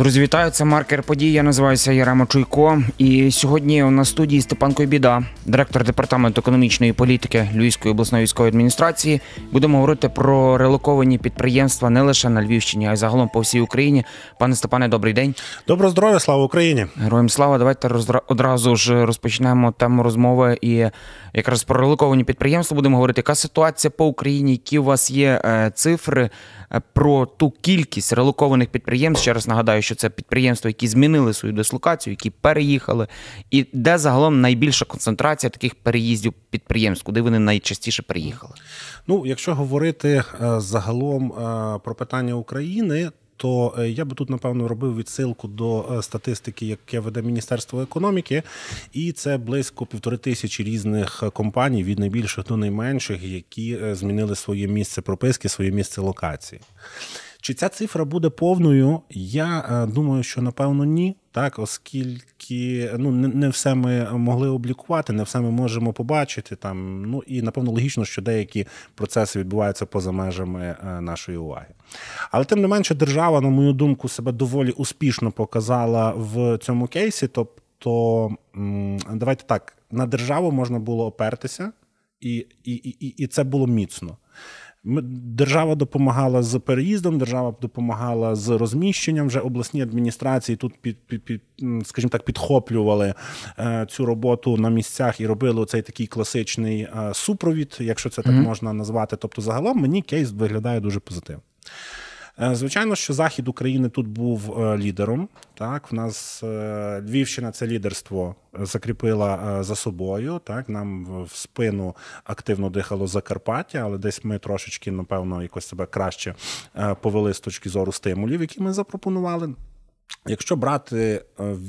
Друзі, вітаю! Це маркер подій. Я називаюся Ярема Чуйко. І сьогодні у нас в студії Степан Койбіда, директор департаменту економічної політики Львівської обласної військової адміністрації. Будемо говорити про релоковані підприємства не лише на Львівщині, а й загалом по всій Україні. Пане Степане, добрий день. Доброго здоров'я, слава Україні! Героям слава. Давайте роздра- одразу ж розпочнемо тему розмови. І якраз про релоковані підприємства будемо говорити. Яка ситуація по Україні? Які у вас є е, цифри про ту кількість релокованих підприємств? Ще раз нагадаю, що це підприємства, які змінили свою дислокацію, які переїхали, і де загалом найбільша концентрація таких переїздів підприємств, куди вони найчастіше приїхали? Ну, якщо говорити е, загалом е, про питання України, то е, я би тут напевно робив відсилку до е, статистики, яке веде Міністерство економіки, і це близько півтори тисячі різних е, компаній від найбільших до найменших, які змінили своє місце прописки, своє місце локації. Чи ця цифра буде повною? Я е, думаю, що напевно ні. Так, оскільки ну не, все ми могли облікувати, не все ми можемо побачити там. Ну і напевно логічно, що деякі процеси відбуваються поза межами е, нашої уваги. Але тим не менше, держава, на мою думку, себе доволі успішно показала в цьому кейсі. Тобто, давайте так, на державу можна було опертися, і, і, і, і це було міцно. Держава допомагала з переїздом, держава допомагала з розміщенням. Вже обласні адміністрації тут під, під, під скажімо так, підхоплювали е, цю роботу на місцях і робили цей такий класичний е, супровід, якщо це так можна назвати. Тобто, загалом мені кейс виглядає дуже позитивно. Е, Звичайно, що захід України тут був е, лідером. Так, в нас е, Львівщина це лідерство закріпила за собою. Так, нам в- спину активно дихало Закарпаття, але десь ми трошечки, напевно, якось себе краще повели з точки зору стимулів, які ми запропонували. Якщо брати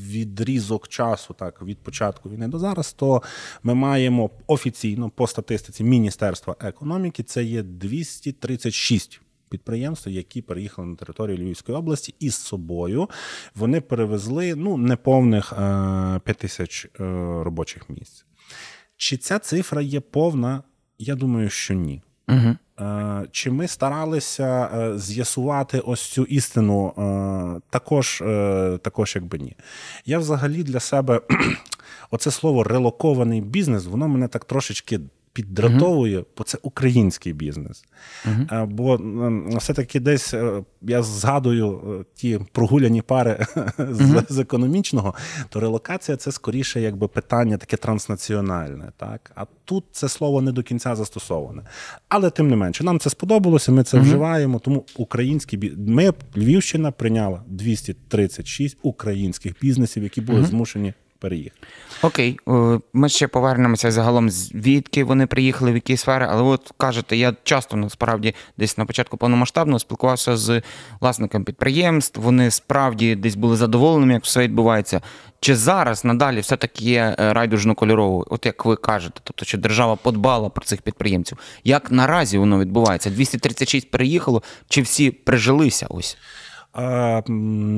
відрізок часу, так від початку війни до зараз, то ми маємо офіційно по статистиці Міністерства економіки це є 236 підприємств, які переїхали на територію Львівської області, і з собою вони перевезли ну неповних 5 тисяч е, робочих місць. Чи ця цифра є повна? Я думаю, що ні. Угу. Е, Чи ми старалися е, з'ясувати ось цю істину? Е, Також, е, також якби ні. Я взагалі для себе оце слово релокований бізнес, воно мене так трошечки. Піддратовує, бо це український бізнес. Е, Бо все-таки десь е, я згадую е, ті прогуляні пари з, з економічного, то релокація це скоріше якби питання таке транснаціональне. Так? А тут це слово не до кінця застосоване. Але тим не менше, нам це сподобалося, ми це вживаємо. Тому український бі... ми, Львівщина, прийняла 236 українських бізнесів, які були змушені переїхати. Окей, е, ми ще повернемося загалом, звідки вони приїхали, в які сфери. Але от кажете, я часто насправді десь на початку повномасштабного спілкувався з власниками підприємств. Вони справді десь були задоволеними, як все відбувається. Чи зараз надалі все таки є е, райдужно-кольоровою, от як ви кажете, тобто що держава подбала про цих підприємців? Як наразі воно відбувається? 236 переїхало, чи всі прижилися? Ось А,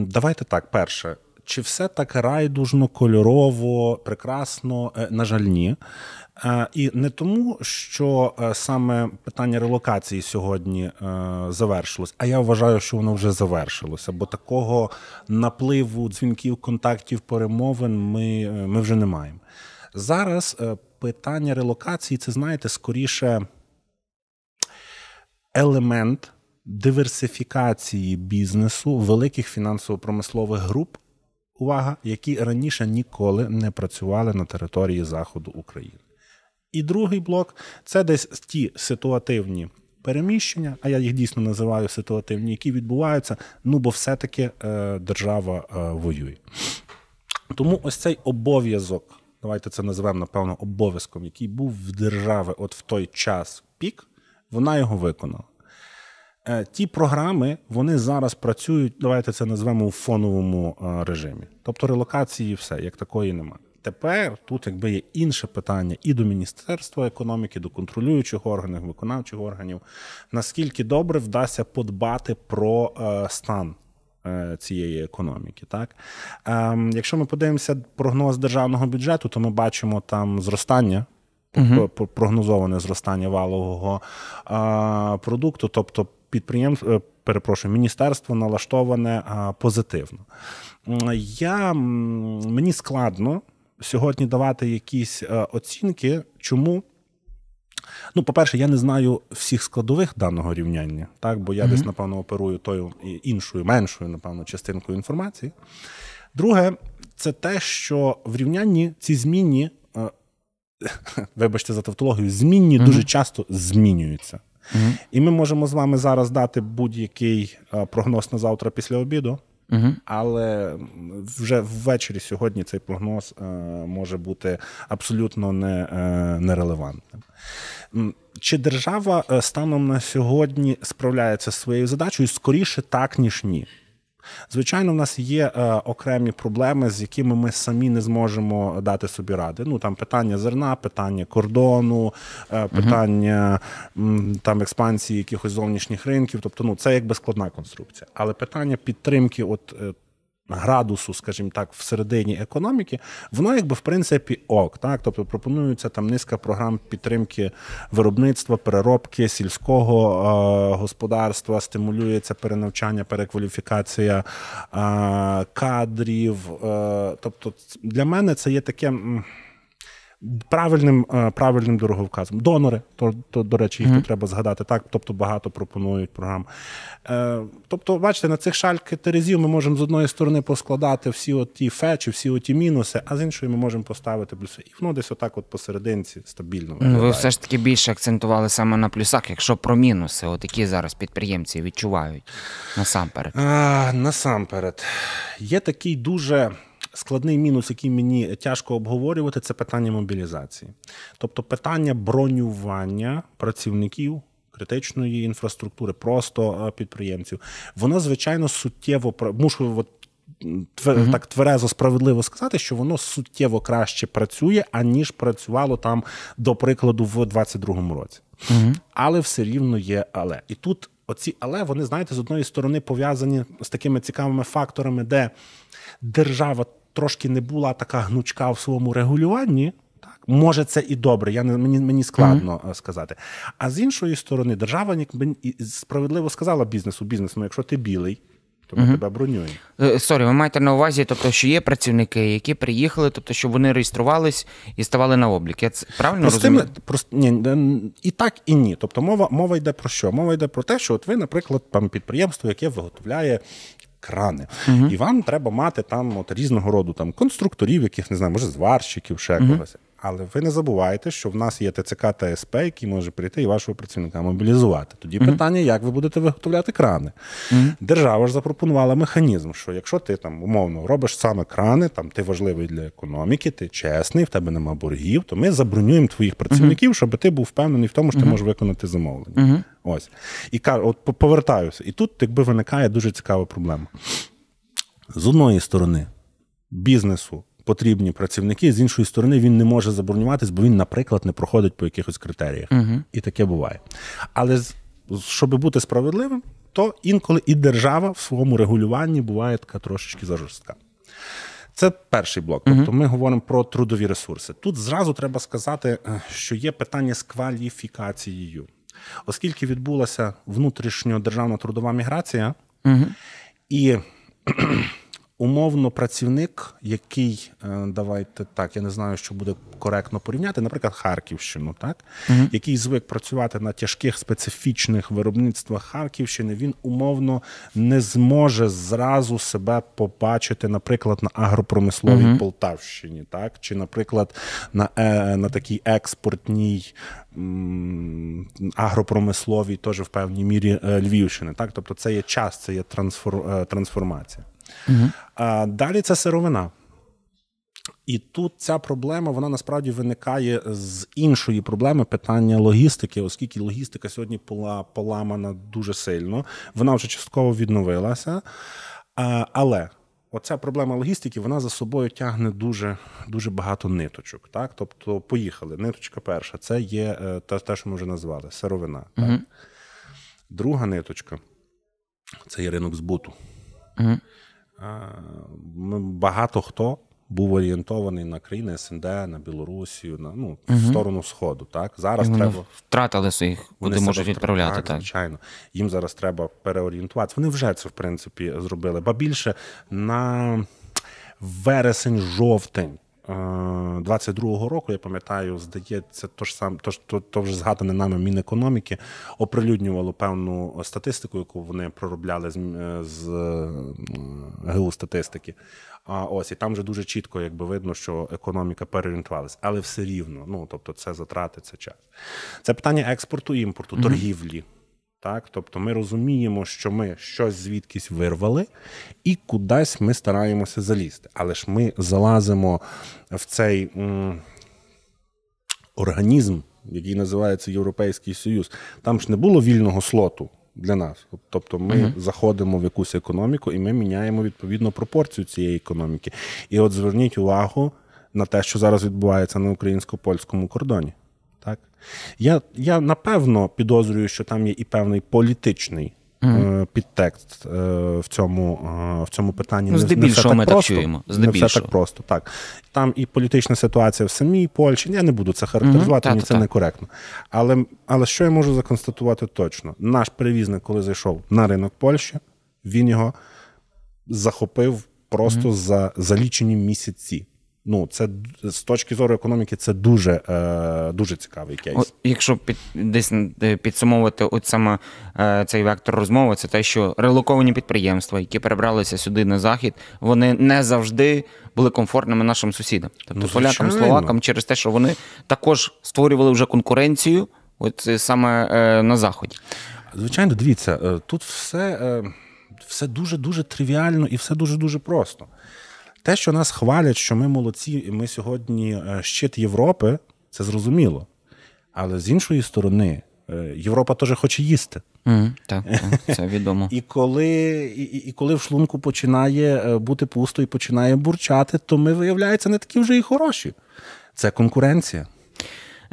давайте так, перше. Чи все так райдужно, кольорово, прекрасно? Е, На жаль, ні. Е, І не тому, що е, саме питання релокації сьогодні завершилось, а я вважаю, що воно вже завершилося, бо такого напливу дзвінків, контактів, перемовин ми, ми вже не маємо. Зараз питання релокації це, знаєте, скоріше елемент диверсифікації бізнесу великих фінансово-промислових груп, увага, які раніше ніколи не працювали на території Заходу України. І другий блок це десь ті ситуативні переміщення, а я їх дійсно називаю ситуативні, які відбуваються, ну бо все-таки е, держава е, воює. Тому ось цей обов'язок, давайте це називемо, напевно, обов'язком, який був в держави от в той час пік, вона його виконала. Е, Ті програми вони зараз працюють, давайте це назвемо у фоновому е, режимі. Тобто релокації все, як такої немає. Тепер тут якби є інше питання і до Міністерства економіки, до контролюючих органів, виконавчих органів, наскільки добре вдасться подбати про е, стан цієї економіки. Так? Ем, якщо ми подивимося прогноз державного бюджету, то ми бачимо там зростання. Угу. Прогнозоване зростання валового продукту, тобто підприємств, е, перепрошую, міністерство налаштоване позитивно. Я, Мені складно сьогодні давати якісь е, оцінки, чому. Ну, по-перше, я не знаю всіх складових даного рівняння, так, бо я mm-hmm. десь, напевно, оперую тою іншою, меншою, напевно, частинкою інформації. Друге, це те, що в рівнянні ці змінні, е, вибачте за тавтологію, змінні mm-hmm. дуже часто змінюються. Mm-hmm. І ми можемо з вами зараз дати будь-який е, прогноз на завтра після обіду. Угу. Але вже ввечері сьогодні цей прогноз е, може бути абсолютно не, е, нерелевантним. Чи держава е, станом на сьогодні справляється з своєю задачею? Скоріше так, ніж ні. Звичайно, в нас є е, окремі проблеми, з якими ми самі не зможемо дати собі ради. Ну там питання зерна, питання кордону, е, питання м, там експансії якихось зовнішніх ринків. Тобто, ну це якби складна конструкція. Але питання підтримки, от е, градусу, скажімо так, всередині економіки, воно якби в принципі ок. Так? Тобто пропонується там низка програм підтримки виробництва, переробки сільського е, господарства, стимулюється перенавчання, перекваліфікація е, кадрів. Е, тобто, для мене це є таке правильним е, правильним дороговказом. Донори, то, то до речі, їх mm-hmm. треба згадати. Так, тобто багато пропонують програм. Е, Тобто, бачите, на цих шальки терезів ми можемо з одної сторони поскладати всі оті фечі, всі оті мінуси, а з іншої ми можемо поставити плюси. І воно десь отак, от посерединці, стабільно. Виглядає. Ви все ж таки більше акцентували саме на плюсах, якщо про мінуси, от які зараз підприємці відчувають насамперед. А, Насамперед, є такий дуже складний мінус, який мені тяжко обговорювати, це питання мобілізації. Тобто питання бронювання працівників. Критичної інфраструктури, просто е, підприємців, воно звичайно суттєво мушу от, твер, uh-huh. так тверезо справедливо сказати, що воно суттєво краще працює, аніж працювало там, до прикладу, в 22-му році. Uh-huh. Але все рівно є але. І тут оці але вони, знаєте, з одної сторони пов'язані з такими цікавими факторами, де держава трошки не була така гнучка в своєму регулюванні. Так, може, це і добре, я не мені мені складно mm-hmm. сказати. А з іншої сторони, держава якби справедливо сказала бізнесу, бізнесу, якщо ти білий. То ми mm-hmm. тебе бронюємо. Е, сорі, ви маєте на увазі, тобто, що є працівники, які приїхали, тобто, щоб вони реєструвались і ставали на облік. Я це правильно Простими, розумію? Прост, ні, І так, і ні. Тобто мова мова йде про що? Мова йде про те, що от ви, наприклад, там підприємство, яке виготовляє крани. Угу. І вам треба мати там от різного роду там конструкторів, яких не знаю, може зварщиків, ще угу. когось. Але ви не забувайте, що в нас є ТЦК та СП, який може прийти і вашого працівника мобілізувати. Тоді mm-hmm. питання, як ви будете виготовляти крани. Mm-hmm. Держава ж запропонувала механізм, що якщо ти там умовно робиш саме крани, там ти важливий для економіки, ти чесний, в тебе нема боргів, то ми забронюємо твоїх працівників, mm-hmm. щоб ти був впевнений в тому, що ти можеш виконати замовлення. Ось. І от повертаюся. І тут, якби виникає дуже цікава проблема. З одної сторони, бізнесу потрібні працівники, з іншої сторони, він не може забронюватись, бо він, наприклад, не проходить по якихось критеріях. Угу. І таке буває. Але щоб бути справедливим, то інколи і держава в своєму регулюванні буває така трошечки зажорстка. Це перший блок. Тобто ми говоримо про трудові ресурси. Тут зразу треба сказати, е, що є питання з кваліфікацією, оскільки відбулася внутрішньодержавна трудова міграція, і умовно працівник, який е, давайте так, я не знаю, що буде коректно порівняти, наприклад, Харківщину, так угу. який звик працювати на тяжких специфічних виробництвах Харківщини, він умовно не зможе зразу себе побачити, наприклад, на агропромисловій угу. Полтавщині, так чи, наприклад, на е, на такій експортній м, агропромисловій, теж в певній мірі е, Львівщини. Так, тобто це є час, це є трансфор, трансформація. Угу. А далі це сировина. І тут ця проблема вона насправді виникає з іншої проблеми питання логістики, оскільки логістика сьогодні була поламана дуже сильно, вона вже частково відновилася. А, Але оця проблема логістики вона за собою тягне дуже дуже багато ниточок. Так? Тобто, поїхали. Ниточка перша це є е, те, те що ми вже назвали сировина. Так? Угу. Друга ниточка це є ринок збуту. Угу багато хто був орієнтований на країни СНД, на Білорусію, на ну в сторону Сходу. Так зараз Вони треба втратили своїх, вони куди можуть відправляти. Так, Так, звичайно. Їм зараз треба переорієнтуватися. Вони вже це в принципі зробили. Ба більше на вересень-жовтень. Е, 22-го року, я пам'ятаю, здається, то ж сам, то, то, то вже згадане нами Мінекономіки оприлюднювало певну статистику, яку вони проробляли з, м- з е, ГУ статистики. А ось і там вже дуже чітко якби видно, що економіка переорієнтувалася, але все рівно. Ну тобто, це затрати, це час. Це питання експорту, імпорту, торгівлі. Так, тобто ми розуміємо, що ми щось звідкись вирвали, і кудись ми стараємося залізти. Але ж ми залазимо в цей м, організм, який називається Європейський Союз. Там ж не було вільного слоту для нас. Тобто ми заходимо в якусь економіку і ми міняємо відповідно пропорцію цієї економіки. І от зверніть увагу на те, що зараз відбувається на українсько-польському кордоні. Так? Я, я напевно підозрюю, що там є і певний політичний е, підтекст е, в, цьому, е, в цьому питанні. Ну, здебільшого ми так просто. чуємо, Не все так просто. Так. Там і політична ситуація в самій Польщі. Я не буду це характеризувати, Мгм, мені це некоректно. Але, але що я можу законстатувати точно? Наш перевізник, коли зайшов на ринок Польщі, він його захопив просто за, за лічені місяці. Ну, це з точки зору економіки, це дуже, е, дуже цікавий кейс. Якщо під, десь підсумовувати от саме е, цей вектор розмови, це те, що релоковані підприємства, які перебралися сюди на захід, вони не завжди були комфортними нашим сусідам. Тобто Ну, полякам, словакам, через те, що вони також створювали вже конкуренцію, от е, саме е, на заході. Звичайно, дивіться, тут все, все дуже-дуже тривіально і все дуже-дуже просто. Те, що нас хвалять, що ми молодці, і ми сьогодні е, щит Європи, це зрозуміло. Але з іншої сторони, е, Європа теж хоче їсти. Mm, так, так, це відомо. І коли, і, і коли в шлунку починає е, бути пусто і починає бурчати, то ми, виявляється, не такі вже і хороші. Це конкуренція.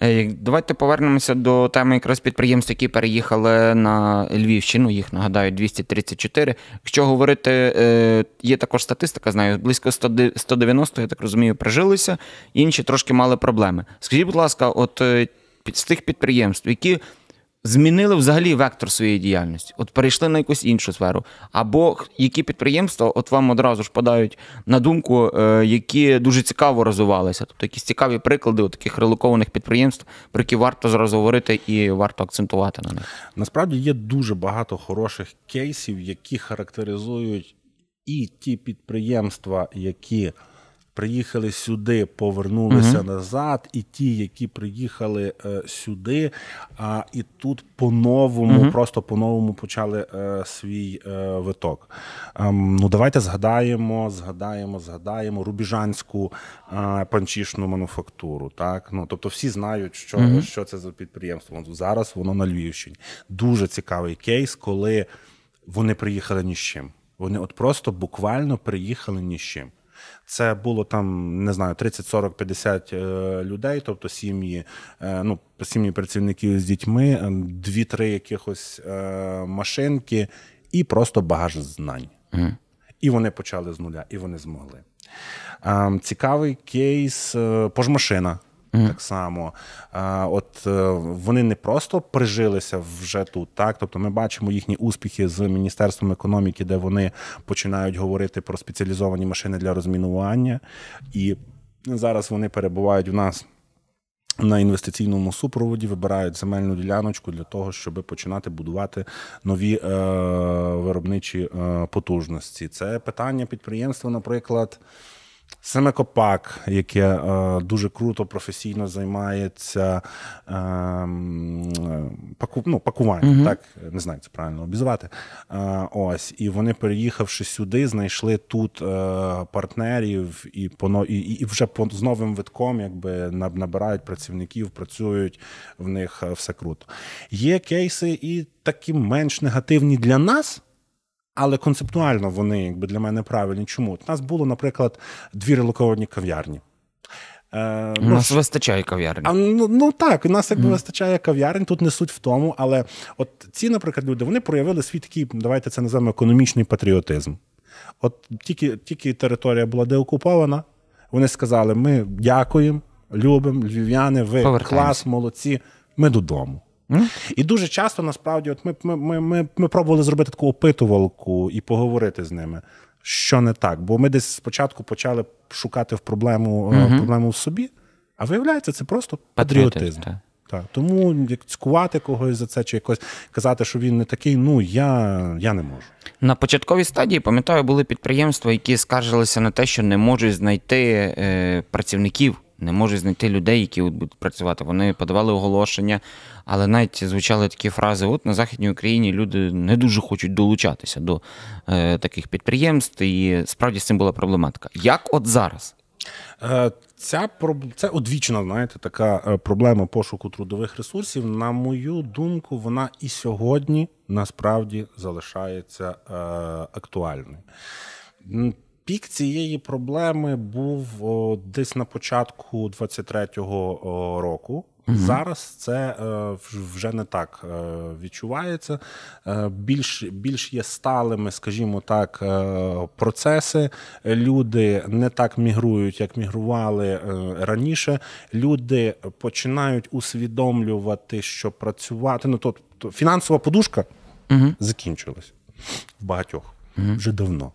Е, Давайте повернемося до теми якраз підприємств, які переїхали на Львівщину. Їх нагадаю 234. Якщо говорити, е, є також статистика, знаю, близько 190, я так розумію, прижилися, інші трошки мали проблеми. Скажіть, будь ласка, от е, з тих підприємств, які змінили взагалі вектор своєї діяльності, от перейшли на якусь іншу сферу, або які підприємства, от вам одразу ж подають на думку, е, які дуже цікаво розвивалися, тобто якісь цікаві приклади от таких релокованих підприємств, про які варто зараз говорити і варто акцентувати на них. Насправді є дуже багато хороших кейсів, які характеризують і ті підприємства, які приїхали сюди, повернулися назад, і ті, які приїхали е, сюди, а і тут по-новому, просто по-новому почали е, свій е, виток. Ем, ну, давайте згадаємо, згадаємо, згадаємо рубіжанську е, панчішну мануфактуру. Так? Ну, тобто всі знають, що, що це за підприємство. Зараз воно на Львівщині. Дуже цікавий кейс, коли вони приїхали ні з чим. Вони от просто буквально приїхали ні з чим. Це було там, не знаю, 30, 40, 50 е, людей, тобто сім'ї, е, ну, сім'ї працівників з дітьми, е, дві-три якихось машинки і просто багаж знань. І вони почали з нуля, і вони змогли. Е, Цікавий кейс е, пожмашина. Так само, А, от е, вони не просто прижилися вже тут, так тобто ми бачимо їхні успіхи з міністерством економіки, де вони починають говорити про спеціалізовані машини для розмінування, і зараз вони перебувають у нас на інвестиційному супроводі, вибирають земельну діляночку для того, щоб починати будувати нові е, виробничі е, потужності. Це питання підприємства, наприклад. Семекопак, яке е, дуже круто професійно займається е, паку, ну, пакуванням, так не знаю, це правильно обізвати. Е, ось, і вони, переїхавши сюди, знайшли тут е, партнерів і, поно, і, і вже по, з новим витком якби набирають працівників, працюють в них е, все круто. Є кейси і такі менш негативні для нас. Але концептуально вони якби для мене правильні. Чому? У нас було, наприклад, дві релоковані кав'ярні. Е, У нас вистачає кав'ярні. а, ну, ну так, у нас якби вистачає кав'ярень, тут не суть в тому. Але от ці, наприклад, люди вони проявили свій такий, давайте це називаємо економічний патріотизм. От тільки, тільки територія була деокупована, Вони сказали: ми дякуємо, любимо, львів'яни, ви клас, молодці, ми додому. І дуже часто насправді, от ми ми, ми, ми, ми пробували зробити таку опитувалку і поговорити з ними, що не так. Бо ми десь спочатку почали шукати в проблему mm-hmm. проблему в собі, а виявляється, це просто патріотизм. Так. Так. Тому як цькувати когось за це, чи якось казати, що він не такий, ну я я не можу. На початковій стадії, пам'ятаю, були підприємства, які скаржилися на те, що не можуть знайти е, працівників, не можуть знайти людей, які будуть працювати. Вони подавали оголошення, але навіть звучали такі фрази: от на Західній Україні люди не дуже хочуть долучатися до е, таких підприємств, і справді з цим була проблематика. Як от зараз? Е, ця це одвічна, знаєте, така е, проблема пошуку трудових ресурсів. На мою думку, вона і сьогодні насправді залишається е, актуальною. Пік цієї проблеми був десь на початку 23-го року. Угу. Зараз це е, вже не так е, відчувається. Е, більш більш є сталими, скажімо так, процеси. Люди не так мігрують, як мігрували раніше. Люди починають усвідомлювати, що працювати. Ну тобто фінансова подушка угу. закінчилась в багатьох угу. вже давно.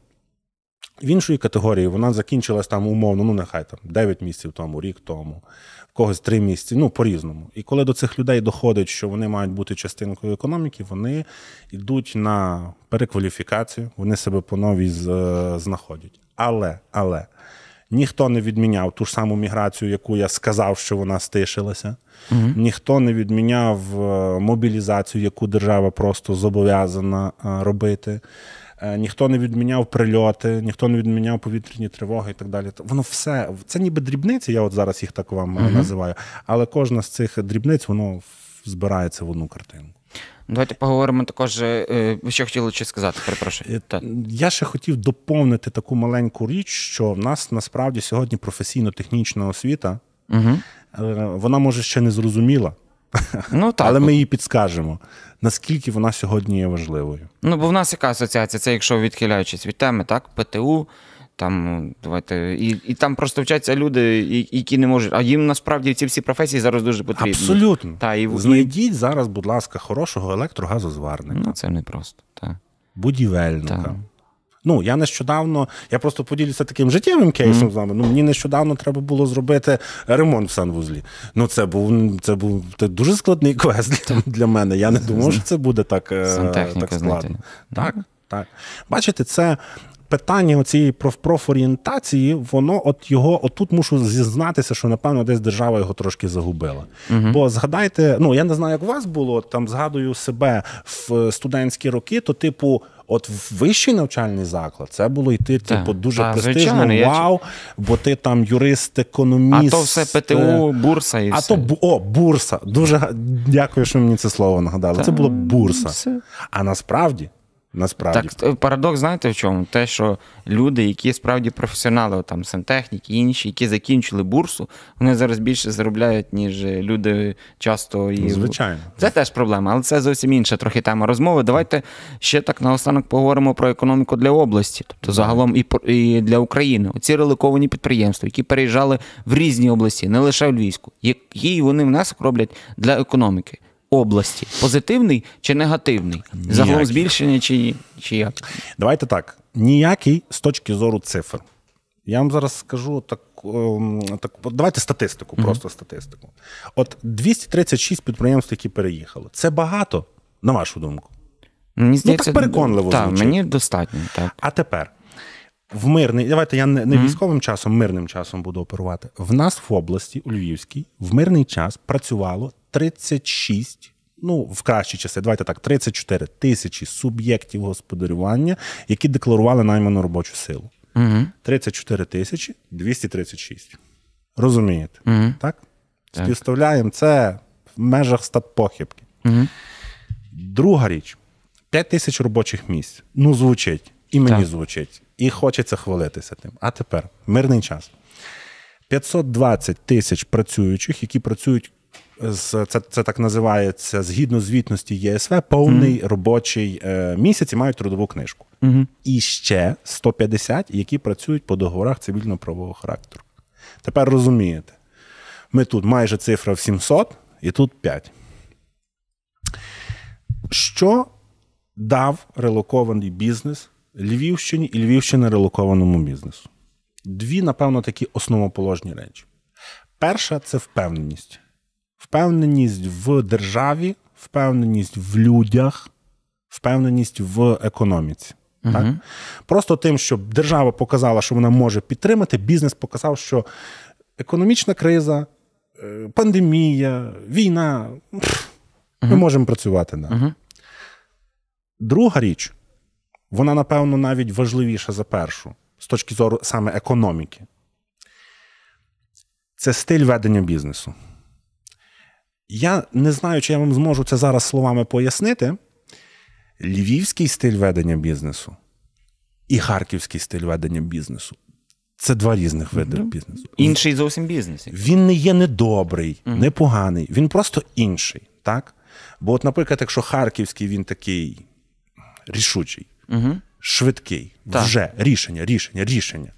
В іншої категорії вона закінчилась там умовно, ну нехай там 9 місяців тому, рік тому, в когось 3 місяці, ну по-різному. І коли до цих людей доходить, що вони мають бути частинкою економіки, вони йдуть на перекваліфікацію, вони себе по новій знаходять. Але, але ніхто не відміняв ту ж саму міграцію, яку я сказав, що вона стишилася. Угу. Ніхто не відміняв е, мобілізацію, яку держава просто зобов'язана е, робити. Е, ніхто не відміняв прильоти, ніхто не відміняв повітряні тривоги і так далі. Воно все це ніби дрібниці, я от зараз їх так вам uh називаю. Але кожна з цих дрібниць воно збирається в одну картину. Давайте поговоримо також. Е, ви що хотіли ще сказати? Перепрошую. Я ще хотів доповнити таку маленьку річ, що в нас насправді сьогодні професійно-технічна освіта, угу. вона може ще не зрозуміла. Ну, так. Але ми їй підскажемо, наскільки вона сьогодні є важливою. Ну, бо в нас яка асоціація? Це якщо відхиляючись від теми, так, ПТУ, там, давайте, і і там просто вчаться люди, які не можуть. А їм насправді ці всі професії зараз дуже потрібні. Абсолютно. Та, і, Знайдіть зараз, будь ласка, хорошого електрогазозварника. Ну, це непросто. так. Будівельника. Так. Ну, я нещодавно, я просто поділюся таким життєвим кейсом mm. з вами. Ну, мені нещодавно треба було зробити ремонт в санвузлі. Ну, це був це був це дуже складний квест для, для мене. Я не думав, що це буде так, е, так складно. Так, так. Бачите, це. Питання цієї профорієнтації, воно от його отут мушу зізнатися, що напевно десь держава його трошки загубила. uh Бо згадайте, ну я не знаю, як у вас було там. Згадую себе в студентські роки, то типу От в вищий навчальний заклад це було йти, так, типу, дуже та, престижно, звичайно, вау, бо ти там юрист, економіст. А то все ПТУ, бурса і а все. то о, бурса. Дуже дякую, що мені це слово нагадали. Та, це було бурса. Все. А насправді Насправді так парадокс, знаєте в чому? Те, що люди, які справді професіонали, там сантехніки, інші, які закінчили бурсу, вони зараз більше заробляють, ніж люди часто і звичайно. Це теж проблема, але це зовсім інша трохи тема розмови. Давайте ще так наостанок поговоримо про економіку для області, тобто загалом і і для України. Оці реликовані підприємства, які переїжджали в різні області, не лише в Львівську, який вони внесок роблять для економіки області? Позитивний чи негативний? Загалом збільшення чи, чи як? Давайте так. Ніякий з точки зору цифр. Я вам зараз скажу так. Ем, так давайте статистику, просто mm-hmm. статистику. От 236 підприємств, які переїхали. Це багато, на вашу думку. Мені здається, ну, так переконливо. Так, мені достатньо. так. А тепер в мирний, давайте я не, не військовим часом, мирним часом буду оперувати. В нас в області, у Львівській, в мирний час працювало 36, ну в кращі часи, давайте так, 34 тисячі суб'єктів господарювання, які декларували найману робочу силу. Угу. 34 тисячі 236. Розумієте? Угу. Так? Співставляємо це в межах статпохибки. Угу. Друга річ: 5 тисяч робочих місць. Ну, звучить. І мені так. звучить. І хочеться хвалитися тим. А тепер мирний час. 520 тисяч працюючих, які працюють це це так називається згідно звітності ЄСВ, повний mm-hmm. робочий е, місяць і мають трудову книжку. Mm-hmm. І ще 150, які працюють по договорах цивільно-правового характеру. Тепер розумієте, ми тут майже цифра в 700 і тут 5. Що дав релокований бізнес Львівщині і Львівщина релокованому бізнесу? Дві, напевно, такі основоположні речі. Перша це впевненість. Впевненість в державі, впевненість в людях, впевненість в економіці. Так? Просто тим, що держава показала, що вона може підтримати, бізнес показав, що економічна криза, е, пандемія, війна. пф, Ми можемо працювати. Да. Друга річ, вона, напевно, навіть важливіша за першу з точки зору саме економіки. Це стиль ведення бізнесу. Я не знаю, чи я вам зможу це зараз словами пояснити. Львівський стиль ведення бізнесу і харківський стиль ведення бізнесу це два різних види бізнесу. Інший зовсім бізнес. Він не є недобрий, непоганий, він просто інший. Так? Бо, от, наприклад, якщо харківський він такий рішучий, швидкий, Так. вже рішення, рішення, рішення,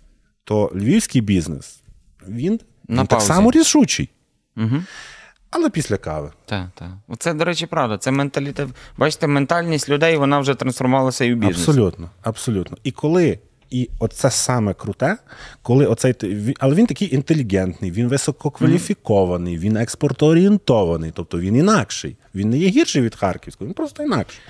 то львівський бізнес він, він так само рішучий. Угу. Але після кави. Так, так. Це, до речі, правда. Це менталітет. Бачите, ментальність людей вона вже трансформувалася і в бізнес. Абсолютно, абсолютно. І коли, і оце саме круте, коли оцей але він такий інтелігентний, він висококваліфікований, він експортоорієнтований, тобто він інакший. Він не є гірший від харківського, він просто інакший.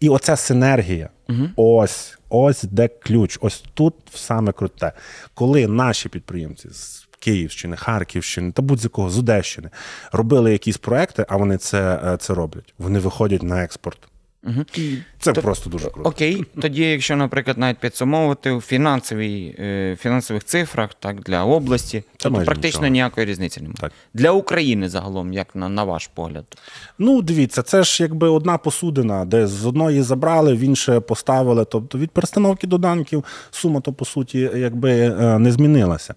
І оця синергія, ось, ось де ключ, ось тут саме круте. Коли наші підприємці з Київщини, Харківщини та будь-якого з Одещини робили якісь проекти, а вони це, е, це роблять. Вони виходять на експорт. І це просто дуже круто. Окей, тоді, якщо, наприклад, навіть підсумовувати у фінансовій, е, фінансових цифрах так, для області, то практично нічого. ніякої різниці немає. Так. Для України загалом, як на, на ваш погляд. Ну, дивіться, це ж якби одна посудина, де з одної забрали, в інше поставили. Тобто від перестановки доданків сума то по суті якби е, не змінилася.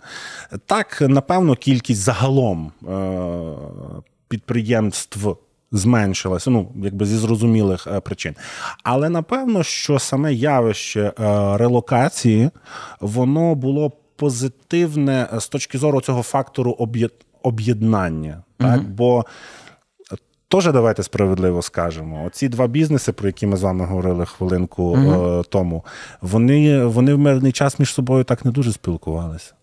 Так, напевно, кількість загалом е, підприємств. Зменшилася, ну якби зі зрозумілих е, причин. Але напевно, що саме явище е, релокації воно було позитивне з точки зору цього фактору об'єд- об'єднання. Так? Бо Теж давайте справедливо скажемо. Оці два бізнеси, про які ми з вами говорили хвилинку е, тому, вони, вони в мирний час між собою так не дуже спілкувалися.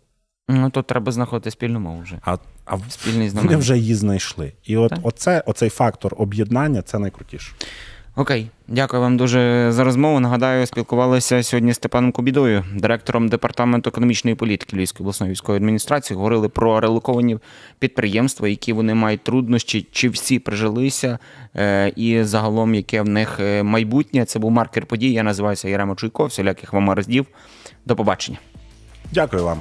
Ну, то треба знаходити спільну мову вже. А, а Спільний вони вже її знайшли. І от Так. оце, оцей фактор об'єднання це найкрутіше. Окей, дякую вам дуже за розмову. Нагадаю, спілкувалися сьогодні з Степаном Кубідою, директором департаменту економічної політики Львівської обласної військової адміністрації. Говорили про релоковані підприємства, які вони мають труднощі, чи всі прижилися, е, і загалом яке в них е, майбутнє. Це був маркер подій. Я називаюся Яремо Чуйко. Всіляких вам роздів. До побачення. Дякую вам.